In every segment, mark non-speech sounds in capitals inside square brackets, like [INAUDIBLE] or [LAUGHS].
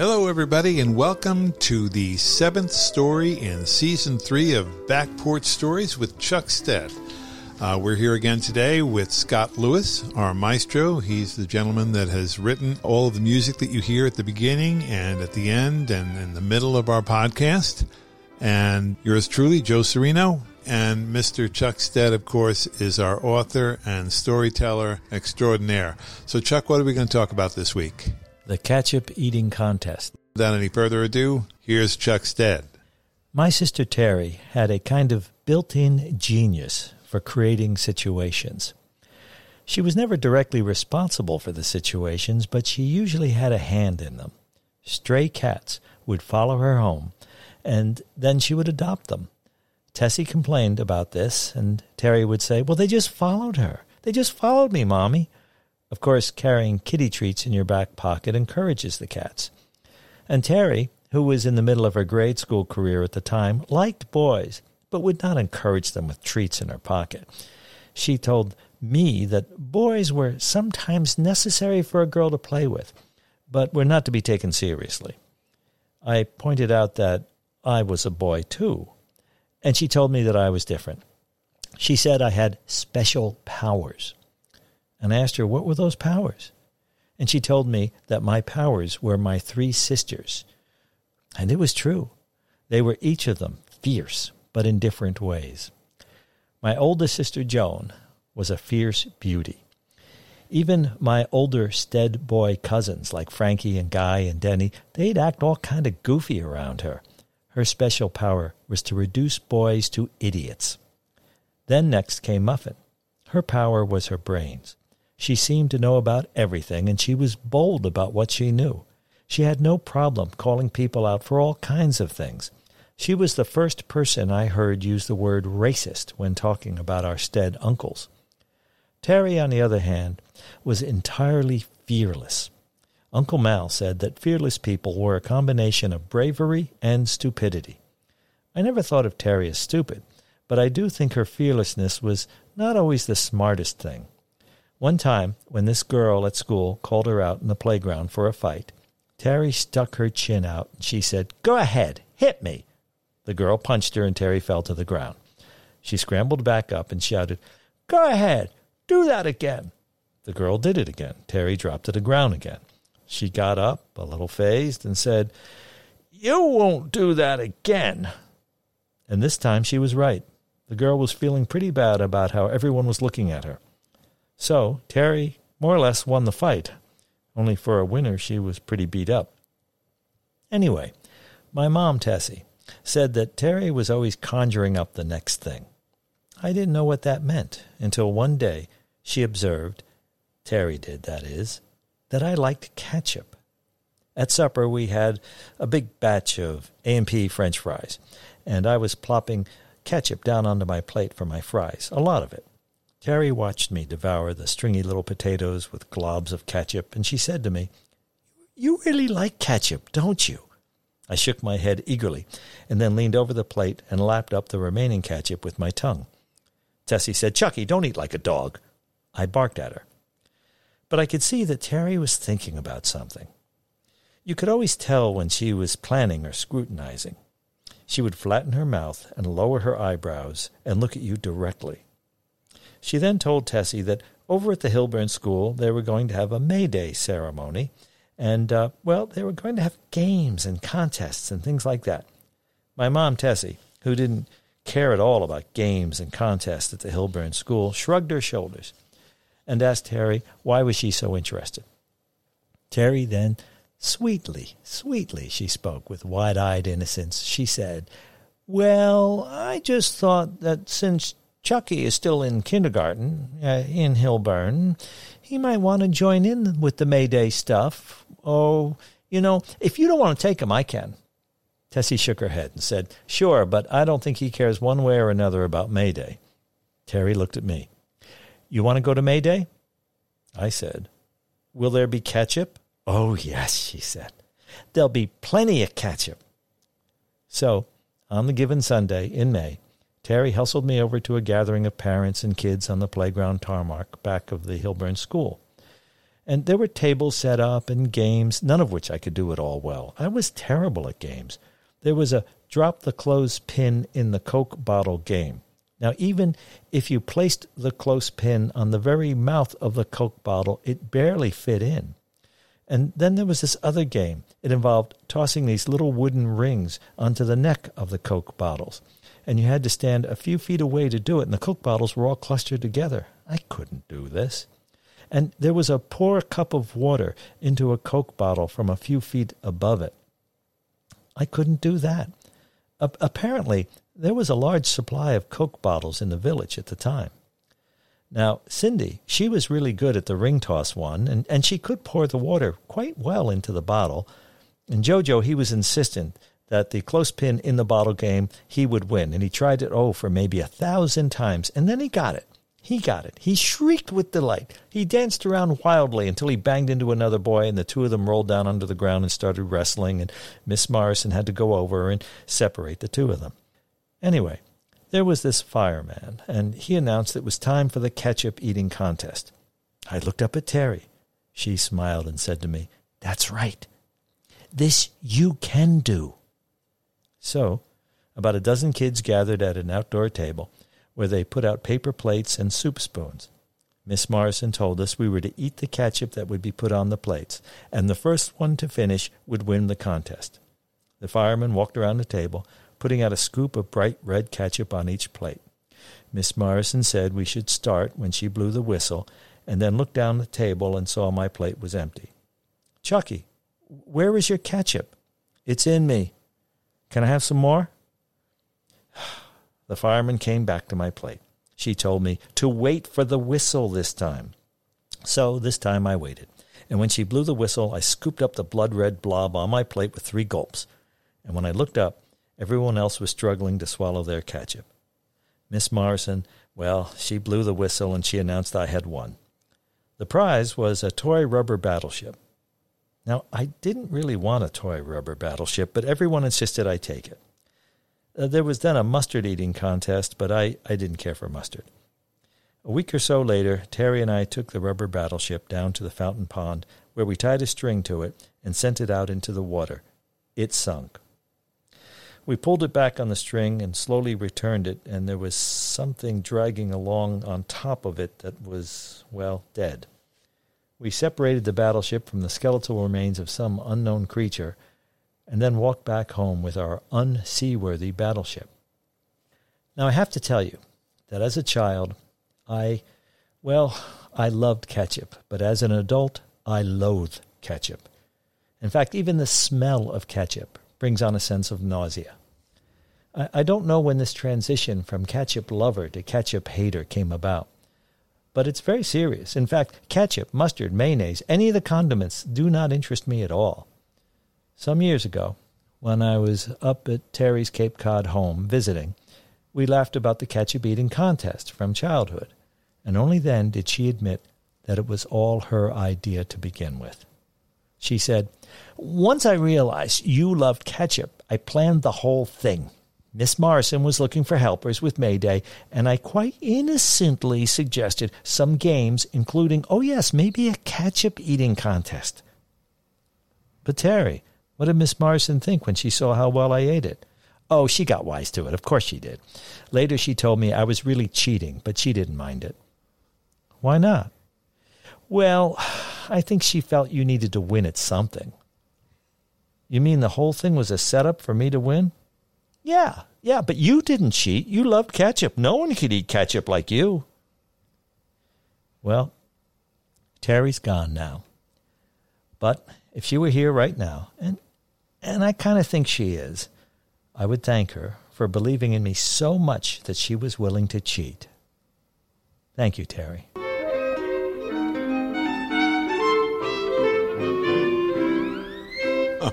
Hello, everybody, and welcome to the seventh story in season three of Back Porch Stories with Chuck Stead. Uh, we're here again today with Scott Lewis, our maestro. He's the gentleman that has written all of the music that you hear at the beginning and at the end and in the middle of our podcast. And yours truly, Joe Serino. And Mr. Chuck Stead, of course, is our author and storyteller extraordinaire. So, Chuck, what are we going to talk about this week? The Ketchup Eating Contest. Without any further ado, here's Chuck Stead. My sister Terry had a kind of built in genius for creating situations. She was never directly responsible for the situations, but she usually had a hand in them. Stray cats would follow her home, and then she would adopt them. Tessie complained about this, and Terry would say, Well, they just followed her. They just followed me, Mommy. Of course, carrying kitty treats in your back pocket encourages the cats. And Terry, who was in the middle of her grade school career at the time, liked boys, but would not encourage them with treats in her pocket. She told me that boys were sometimes necessary for a girl to play with, but were not to be taken seriously. I pointed out that I was a boy too, and she told me that I was different. She said I had special powers. And I asked her, what were those powers? And she told me that my powers were my three sisters. And it was true. They were each of them fierce, but in different ways. My oldest sister, Joan, was a fierce beauty. Even my older Stead boy cousins, like Frankie and Guy and Denny, they'd act all kind of goofy around her. Her special power was to reduce boys to idiots. Then next came Muffin. Her power was her brains. She seemed to know about everything, and she was bold about what she knew. She had no problem calling people out for all kinds of things. She was the first person I heard use the word racist when talking about our Stead uncles. Terry, on the other hand, was entirely fearless. Uncle Mal said that fearless people were a combination of bravery and stupidity. I never thought of Terry as stupid, but I do think her fearlessness was not always the smartest thing. One time, when this girl at school called her out in the playground for a fight, Terry stuck her chin out and she said, Go ahead, hit me. The girl punched her and Terry fell to the ground. She scrambled back up and shouted, Go ahead, do that again. The girl did it again. Terry dropped to the ground again. She got up, a little phased, and said, You won't do that again. And this time she was right. The girl was feeling pretty bad about how everyone was looking at her. So Terry more or less won the fight, only for a winner she was pretty beat up. Anyway, my mom, Tessie, said that Terry was always conjuring up the next thing. I didn't know what that meant until one day she observed, Terry did, that is, that I liked ketchup. At supper, we had a big batch of A&P French fries, and I was plopping ketchup down onto my plate for my fries, a lot of it. Terry watched me devour the stringy little potatoes with globs of ketchup, and she said to me, You really like ketchup, don't you? I shook my head eagerly, and then leaned over the plate and lapped up the remaining ketchup with my tongue. Tessie said, Chucky, don't eat like a dog. I barked at her. But I could see that Terry was thinking about something. You could always tell when she was planning or scrutinizing. She would flatten her mouth and lower her eyebrows and look at you directly. She then told Tessie that over at the Hillburn School they were going to have a May Day ceremony, and, uh, well, they were going to have games and contests and things like that. My mom, Tessie, who didn't care at all about games and contests at the Hillburn School, shrugged her shoulders and asked Terry why was she so interested. Terry then, sweetly, sweetly, she spoke with wide-eyed innocence. She said, "Well, I just thought that since Chucky is still in kindergarten uh, in Hillburn. He might want to join in with the May Day stuff. Oh, you know, if you don't want to take him, I can. Tessie shook her head and said, Sure, but I don't think he cares one way or another about May Day. Terry looked at me. You want to go to May Day? I said, Will there be ketchup? Oh, yes, she said. There'll be plenty of ketchup. So, on the given Sunday in May, Terry hustled me over to a gathering of parents and kids on the playground tarmac back of the Hillburn School. And there were tables set up and games, none of which I could do at all well. I was terrible at games. There was a drop the clothespin in the Coke bottle game. Now, even if you placed the clothespin on the very mouth of the Coke bottle, it barely fit in. And then there was this other game. It involved tossing these little wooden rings onto the neck of the Coke bottles. And you had to stand a few feet away to do it, and the Coke bottles were all clustered together. I couldn't do this. And there was a pour cup of water into a Coke bottle from a few feet above it. I couldn't do that. A- apparently, there was a large supply of Coke bottles in the village at the time. Now, Cindy, she was really good at the ring toss one, and, and she could pour the water quite well into the bottle. And Jojo, he was insistent that the close pin in the bottle game, he would win. And he tried it, oh, for maybe a thousand times. And then he got it. He got it. He shrieked with delight. He danced around wildly until he banged into another boy, and the two of them rolled down under the ground and started wrestling, and Miss Morrison had to go over and separate the two of them. Anyway, there was this fireman, and he announced it was time for the ketchup eating contest. I looked up at Terry. She smiled and said to me, That's right. This you can do. So, about a dozen kids gathered at an outdoor table where they put out paper plates and soup spoons. Miss Morrison told us we were to eat the ketchup that would be put on the plates, and the first one to finish would win the contest. The fireman walked around the table, putting out a scoop of bright red ketchup on each plate. Miss Morrison said we should start when she blew the whistle, and then looked down the table and saw my plate was empty. Chucky, where is your ketchup? It's in me. Can I have some more? The fireman came back to my plate. She told me to wait for the whistle this time. So this time I waited. And when she blew the whistle, I scooped up the blood red blob on my plate with three gulps. And when I looked up, Everyone else was struggling to swallow their ketchup. Miss Morrison, well, she blew the whistle and she announced I had won. The prize was a toy rubber battleship. Now, I didn't really want a toy rubber battleship, but everyone insisted I take it. Uh, there was then a mustard eating contest, but I, I didn't care for mustard. A week or so later, Terry and I took the rubber battleship down to the fountain pond, where we tied a string to it and sent it out into the water. It sunk. We pulled it back on the string and slowly returned it, and there was something dragging along on top of it that was, well, dead. We separated the battleship from the skeletal remains of some unknown creature, and then walked back home with our unseaworthy battleship. Now, I have to tell you that as a child, I, well, I loved ketchup, but as an adult, I loathe ketchup. In fact, even the smell of ketchup brings on a sense of nausea. I, don't know when this transition from ketchup lover to ketchup hater came about, but it's very serious. In fact, ketchup, mustard, mayonnaise, any of the condiments do not interest me at all. Some years ago, when I was up at Terry's Cape Cod home visiting, we laughed about the ketchup eating contest from childhood, and only then did she admit that it was all her idea to begin with. She said, Once I realized you loved ketchup, I planned the whole thing. Miss Morrison was looking for helpers with Mayday, and I quite innocently suggested some games, including, oh yes, maybe a ketchup eating contest. But Terry, what did Miss Morrison think when she saw how well I ate it? Oh, she got wise to it. Of course she did. Later she told me I was really cheating, but she didn't mind it. Why not? Well, [SIGHS] I think she felt you needed to win at something. You mean the whole thing was a setup for me to win? Yeah, yeah, but you didn't cheat. You loved ketchup. No one could eat ketchup like you. Well, Terry's gone now. But if she were here right now, and and I kind of think she is, I would thank her for believing in me so much that she was willing to cheat. Thank you, Terry.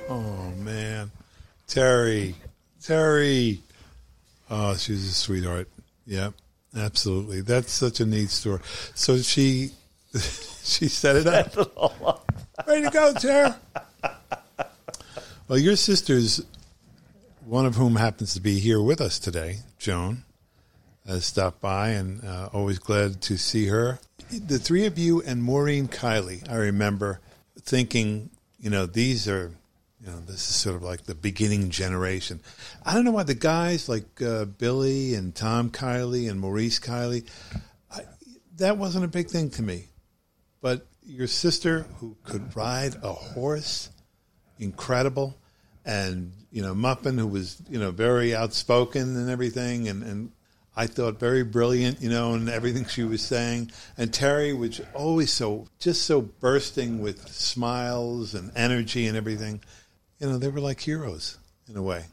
Oh man, Terry. Terry. Oh, she's a sweetheart. Yeah, absolutely. That's such a neat story. So she [LAUGHS] she set it up. Ready to go, Terry. Well, your sister's, one of whom happens to be here with us today, Joan. has stopped by, and uh, always glad to see her. The three of you and Maureen Kiley, I remember thinking, you know, these are, you know, this is sort of like the beginning generation. I don't know why the guys like uh, Billy and Tom Kiley and Maurice Kiley, I, that wasn't a big thing to me. But your sister, who could ride a horse, incredible, and you know Muffin, who was you know very outspoken and everything, and and I thought very brilliant, you know, and everything she was saying. And Terry was always so just so bursting with smiles and energy and everything. You know, they were like heroes in a way.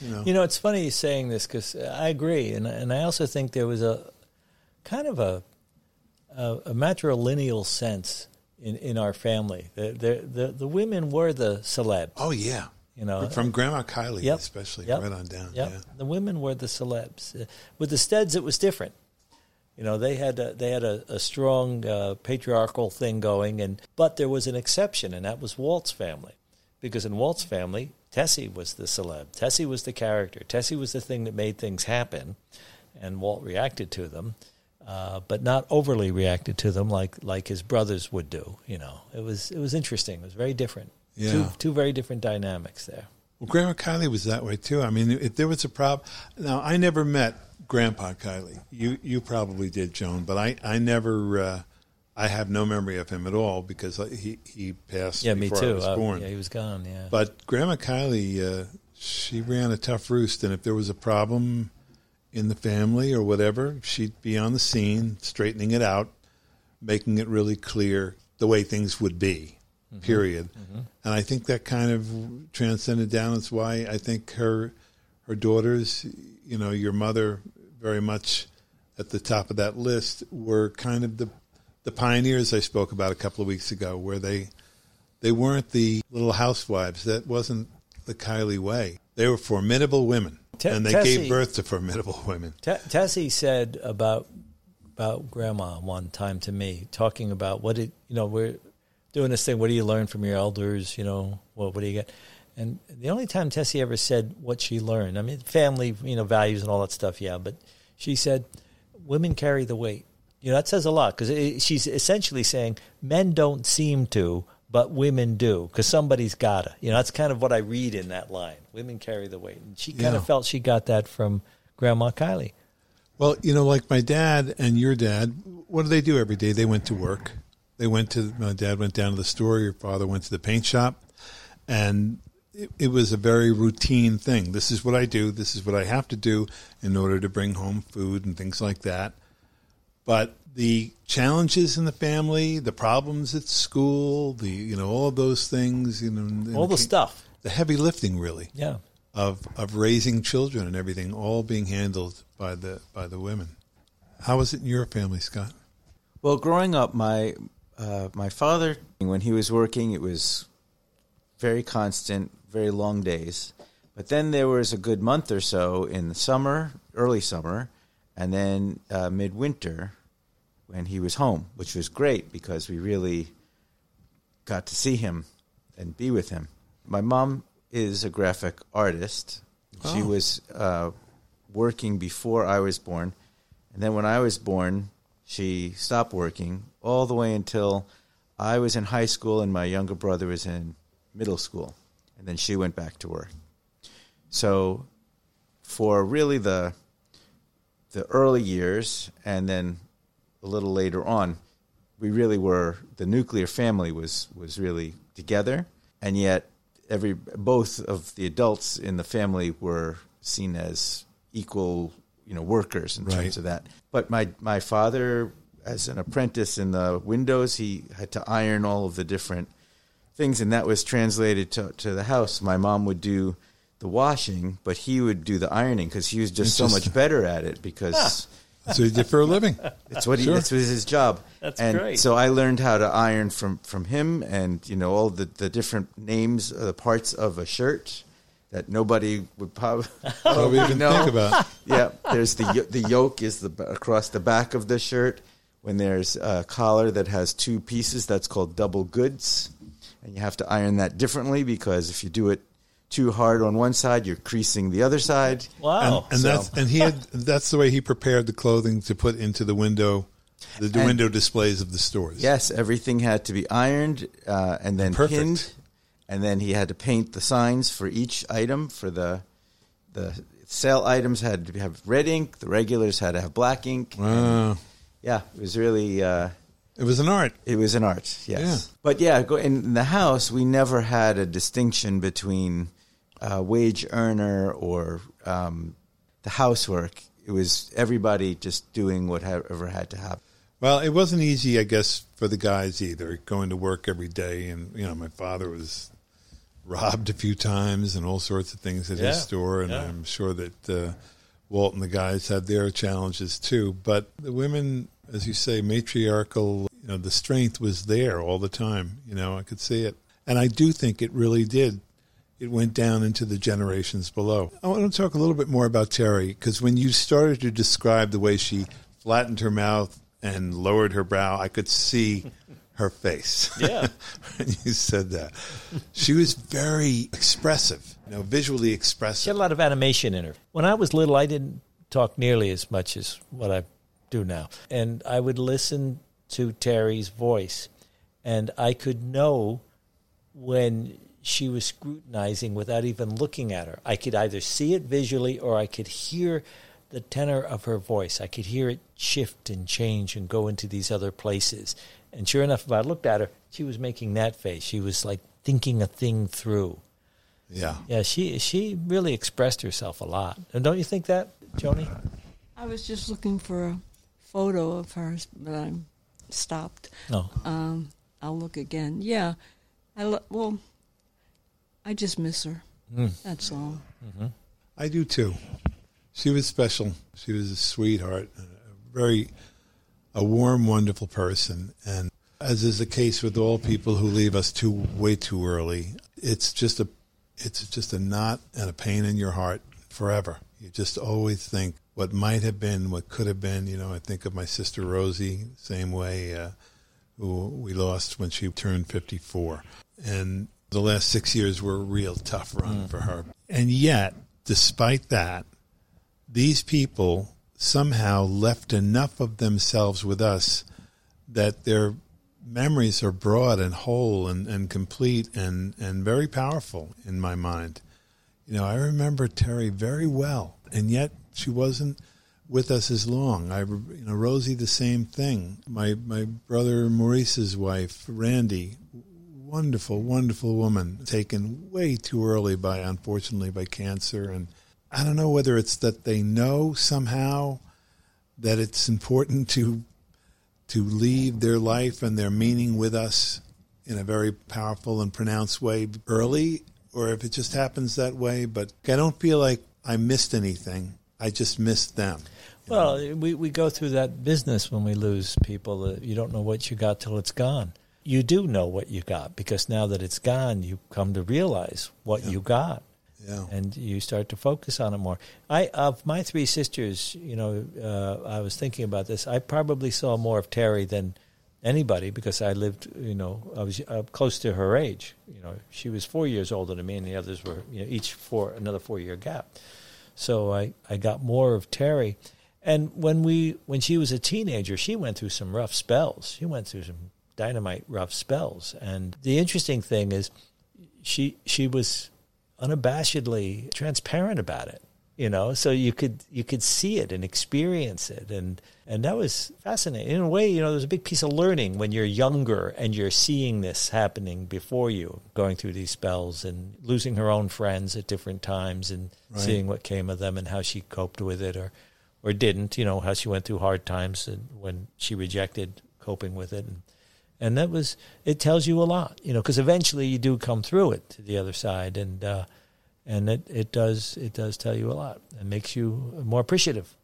You know, You know, it's funny you saying this because I agree, and and I also think there was a kind of a a, a matrilineal sense in, in our family. The, the the the women were the celebs. oh yeah, You know, from Grandma Kiley Yep. especially, Yep. right on down. Yep. Yeah. The women were the celebs. Uh, With the Steads, it was different. You know, they had a, they had a, a strong uh, patriarchal thing going, and but there was an exception, and that was Walt's family, because in Walt's family, Tessie was the celeb. Tessie was the character. Tessie was the thing that made things happen, and Walt reacted to them, uh, but not overly reacted to them like like his brothers would do. You know, it was it was interesting. It was very different. Yeah. Two two very different dynamics there. Well, Grandma Kiley was that way too. I mean, if there was a problem, now I never met Grandpa Kiley. You you probably did, Joan, but I I never. Uh, I have no memory of him at all because he he passed Yeah, me before too. I was Uh, born. yeah, he was gone. Yeah. But Grandma Kiley, uh, she ran a tough roost, and if there was a problem in the family or whatever, she'd be on the scene, straightening it out, making it really clear the way things would be. Period. And I think that kind of transcended down. That's why I think her her daughters, you know, your mother, very much at the top of that list, were kind of the the pioneers I spoke about a couple of weeks ago, where they they weren't the little housewives. That wasn't the Kiley way. They were formidable women, Te- and they Tessie- gave birth to formidable [LAUGHS] women. T- Tessie said about about grandma one time to me, talking about what did you know we're doing this thing. What do you learn from your elders? You know, what what do you get? And the only time Tessie ever said what she learned, I mean, family, you know, values and all that stuff, yeah. But she said, "Women carry the weight." You know, that says a lot because she's essentially saying men don't seem to, but women do because somebody's gotta. You know, that's kind of what I read in that line. Women carry the weight, and she kind Yeah. of felt she got that from Grandma Kiley. Well, you know, like my dad and your dad, what do they do every day? They went to work. They went to my dad went down to the store. Your father went to the paint shop, and it, it was a very routine thing. This is what I do. This is what I have to do in order to bring home food and things like that. But the challenges in the family, the problems at school, the you know all of those things, you know, and all the stuff. the heavy lifting, really Yeah. of of raising children and everything, all being handled by the by the women. How was it in your family, Scott? Well, growing up, my uh, my father, when he was working, it was very constant, very long days. But then there was a good month or so in the summer, early summer, and then uh, midwinter when he was home, which was great because we really got to see him and be with him. My mom is a graphic artist. She Oh. was uh, working before I was born, and then when I was born, she stopped working all the way until I was in high school and my younger brother was in middle school, and then she went back to work. So, for really the the early years, and then a little later on, we really were the nuclear family was was really together, and yet every both of the adults in the family were seen as equal, you know, workers in Right. terms of that. But my my father, as an apprentice in the windows, he had to iron all of the different things, and that was translated to to the house. My mom would do the washing, but he would do the ironing because he was just so much better at it because. So you did for a living. It's what he. Sure. That's was his job. That's and great. So I learned how to iron from from him, and you know all the the different names, uh, the parts of a shirt that nobody would prob- What [LAUGHS] probably even know. think about. [LAUGHS] Yeah, there's the the yoke is the across the back of the shirt. When there's a collar that has two pieces, that's called double goods, and you have to iron that differently because if you do it too hard on one side, you're creasing the other side. Wow. and, and So- that's and he had that's the way he prepared the clothing to put into the window, the, the And- window displays of the stores. Yes, everything had to be ironed uh, and then Perfect. pinned, and then he had to paint the signs for each item. For the the sale items had to have red ink. The regulars had to have black ink. Wow. Yeah, it was really uh, It was an art. it was an art. Yes, Yeah. but yeah, in the house we never had a distinction between uh, wage earner or um, the housework. It was everybody just doing whatever had to happen. Well, it wasn't easy, I guess, for the guys either, going to work every day. And, you know, my father was robbed a few times and all sorts of things at Yeah, his store. And yeah. I'm sure that uh, Walt and the guys had their challenges too. But the women, as you say, matriarchal, you know, the strength was there all the time. You know, I could see it. And I do think it really did. It went down into the generations below. I want to talk a little bit more about Terry because when you started to describe the way she flattened her mouth and lowered her brow, I could see her face. [LAUGHS] Yeah. [LAUGHS] when you said that, she was very expressive, you know, visually expressive. She had a lot of animation in her. When I was little, I didn't talk nearly as much as what I do now. And I would listen to Terry's voice, and I could know when she was scrutinizing without even looking at her. I could either see it visually or I could hear the tenor of her voice. I could hear it shift and change and go into these other places. And sure enough, if I looked at her, she was making that face. She was like thinking a thing through. Yeah. Yeah, she she really expressed herself a lot. And don't you think that, Joni? I was just looking for a photo of hers, but I stopped. No. Um, I'll look again. Yeah, I lo- well, I just miss her. Mm. That's all. I do too. She was special. She was a sweetheart, a very a warm, wonderful person. And as is the case with all people who leave us too way too early, it's just a it's just a knot and a pain in your heart forever. You just always think what might have been, what could have been. You know, I think of my sister Rosie, same way, uh, who we lost when she turned 54. And the last six years were a real tough run mm. for her. And yet, despite that, these people somehow left enough of themselves with us that their memories are broad and whole and, and complete and, and very powerful in my mind. You know, I remember Terry very well, and yet she wasn't with us as long. I, you know, Rosie, the same thing. My my brother Maurice's wife, Randy, wonderful, wonderful woman, taken way too early by, unfortunately, by cancer. And I don't know whether it's that they know somehow that it's important to to leave their life and their meaning with us in a very powerful and pronounced way early, or if it just happens that way. But I don't feel like I missed anything. I just missed them. Well, we, we go through that business when we lose people. Uh, you don't know what you got till it's gone. You do know what you got because now that it's gone, you come to realize what you got. Yeah. and you start to focus on it more. I of my three sisters, you know, uh, I was thinking about this. I probably saw more of Terry than anybody because I lived, you know, I was uh, close to her age. You know, she was four years older than me, and the others were, you know, each four another four year gap. So I I got more of Terry. And when we when she was a teenager, she went through some rough spells. She went through some dynamite rough spells. And the interesting thing is she she was unabashedly transparent about it you know so you could you could see it and experience it and and that was fascinating in a way you know there's a big piece of learning when you're younger and you're seeing this happening before you going through these spells and losing her own friends at different times and Right. seeing what came of them and how she coped with it or or didn't you know how she went through hard times and when she rejected coping with it and and that was it tells you a lot you know because eventually you do come through it to the other side and uh, and it, it does it does tell you a lot and makes you more appreciative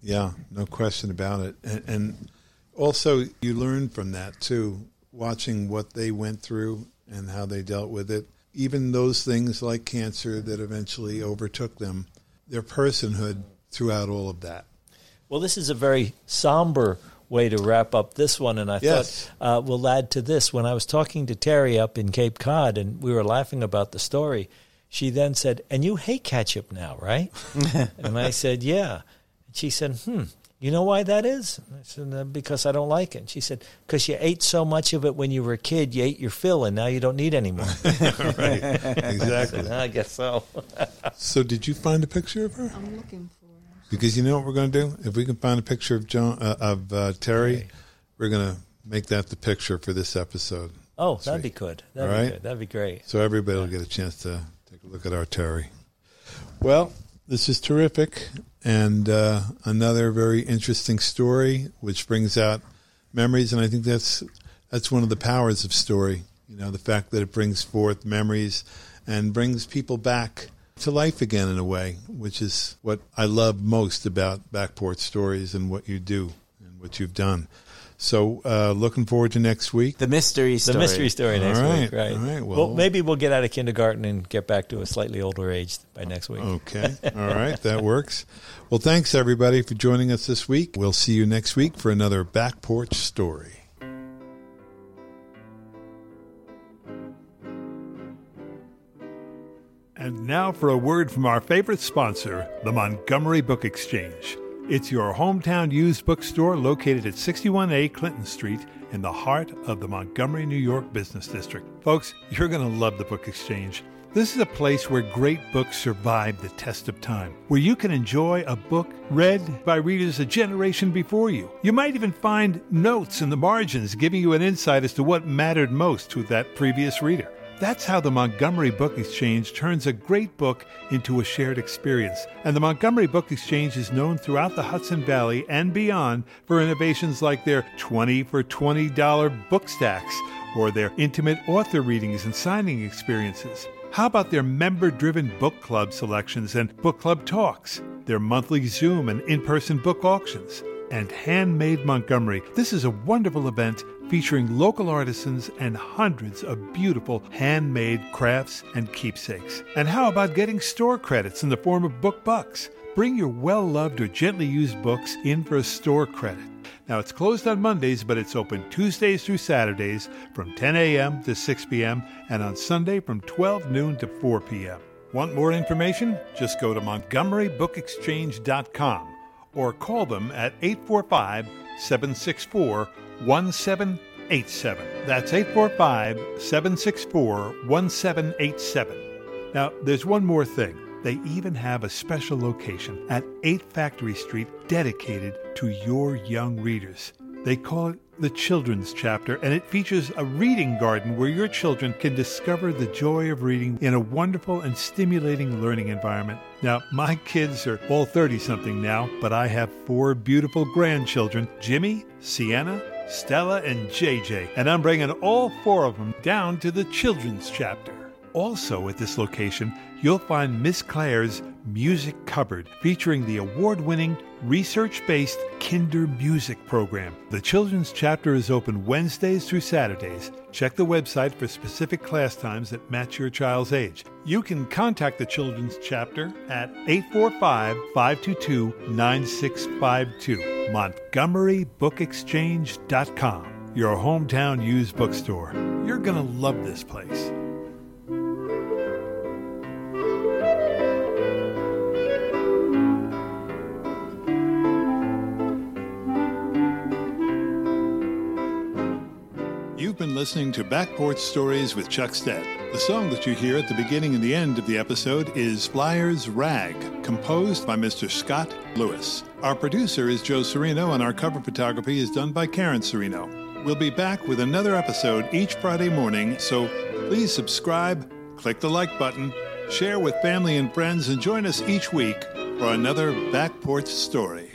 Yeah, no question about it. And, and also, you learn from that too, watching what they went through and how they dealt with it. Even those things like cancer that eventually overtook them, their personhood throughout all of that. well this is a very somber way to wrap up this one and i Yes. thought uh, we'll add to this when i was talking to terry up in cape cod and we were laughing about the story She then said, And you hate ketchup now, right? [LAUGHS] and I said, Yeah. And she said, Hmm, you know why that is? I said, uh, Because I don't like it. And she said, Because you ate so much of it when you were a kid, you ate your fill, and now you don't need any more. [LAUGHS] right. [LAUGHS] I, Exactly. said, I guess so. So, did you find a picture of her? I'm looking for. Because you know what we're going to do? If we can find a picture of John uh, of uh, Terry, Terry. we're going to make that the picture for this episode. Oh, that'd be good. That'd All be right. good. That'd be great. So everybody will get a chance to take a look at our Terry. Well, this is terrific, and uh, another very interesting story, which brings out memories, and I think that's that's one of the powers of story. You know, the fact that it brings forth memories and brings people back to life again in a way, which is what I love most about Back Porch Stories and what you do and what you've done. So, uh, looking forward to next week. The mystery The story. mystery story next All right, week, right? all right, well, well- maybe we'll get out of kindergarten and get back to a slightly older age by next week. Okay. All right. That works. Well, thanks everybody for joining us this week. We'll see you next week for another Back Porch Story. And now for a word from our favorite sponsor, the Montgomery Book Exchange. It's your hometown used bookstore located at 61A Clinton Street in the heart of the Montgomery, New York business district. Folks, you're going to love the Book Exchange. This is a place where great books survive the test of time, where you can enjoy a book read by readers a generation before you. You might even find notes in the margins giving you an insight as to what mattered most to that previous reader. That's how the Montgomery Book Exchange turns a great book into a shared experience. And the Montgomery Book Exchange is known throughout the Hudson Valley and beyond for innovations like their 20 for $20 book stacks or their intimate author readings and signing experiences. How about their member driven book club selections and book club talks, their monthly Zoom and in person book auctions? And Handmade Montgomery. This is a wonderful event featuring local artisans and hundreds of beautiful handmade crafts and keepsakes. And how about getting store credits in the form of book bucks? Bring your well loved or gently used books in for a store credit. Now, it's closed on Mondays, but it's open Tuesdays through Saturdays from 10 a.m. to 6 p.m. and on Sunday from 12 noon to 4 p.m. Want more information? Just go to montgomerybookexchange.com or call them at 845 764 1787. That's 845 764 1787. Now, there's one more thing. They even have a special location at 8 Factory Street dedicated to your young readers. They call it the Children's Chapter, and it features a reading garden where your children can discover the joy of reading in a wonderful and stimulating learning environment. Now, my kids are all 30 something now, but I have four beautiful grandchildren Jimmy, Sienna, Stella, and JJ, and I'm bringing all four of them down to the Children's Chapter. Also, at this location, you'll find Miss Claire's Music Cupboard, featuring the award winning, research based Kindermusik program. The children's chapter is open Wednesdays through Saturdays. Check the website for specific class times that match your child's age. You can contact the children's chapter at 845 522 9652. MontgomeryBookExchange.com, your hometown used bookstore. You're going to love this place. Listening to Back Porch Stories with Chuck Stead. The song that you hear at the beginning and the end of the episode is Flyers Rag, composed by Mr. Scott Lewis. Our producer is Joe Serino, and our cover photography is done by Karen Serino. We'll be back with another episode each Friday morning, so please subscribe, click the like button, share with family and friends, and join us each week for another Back Porch Story.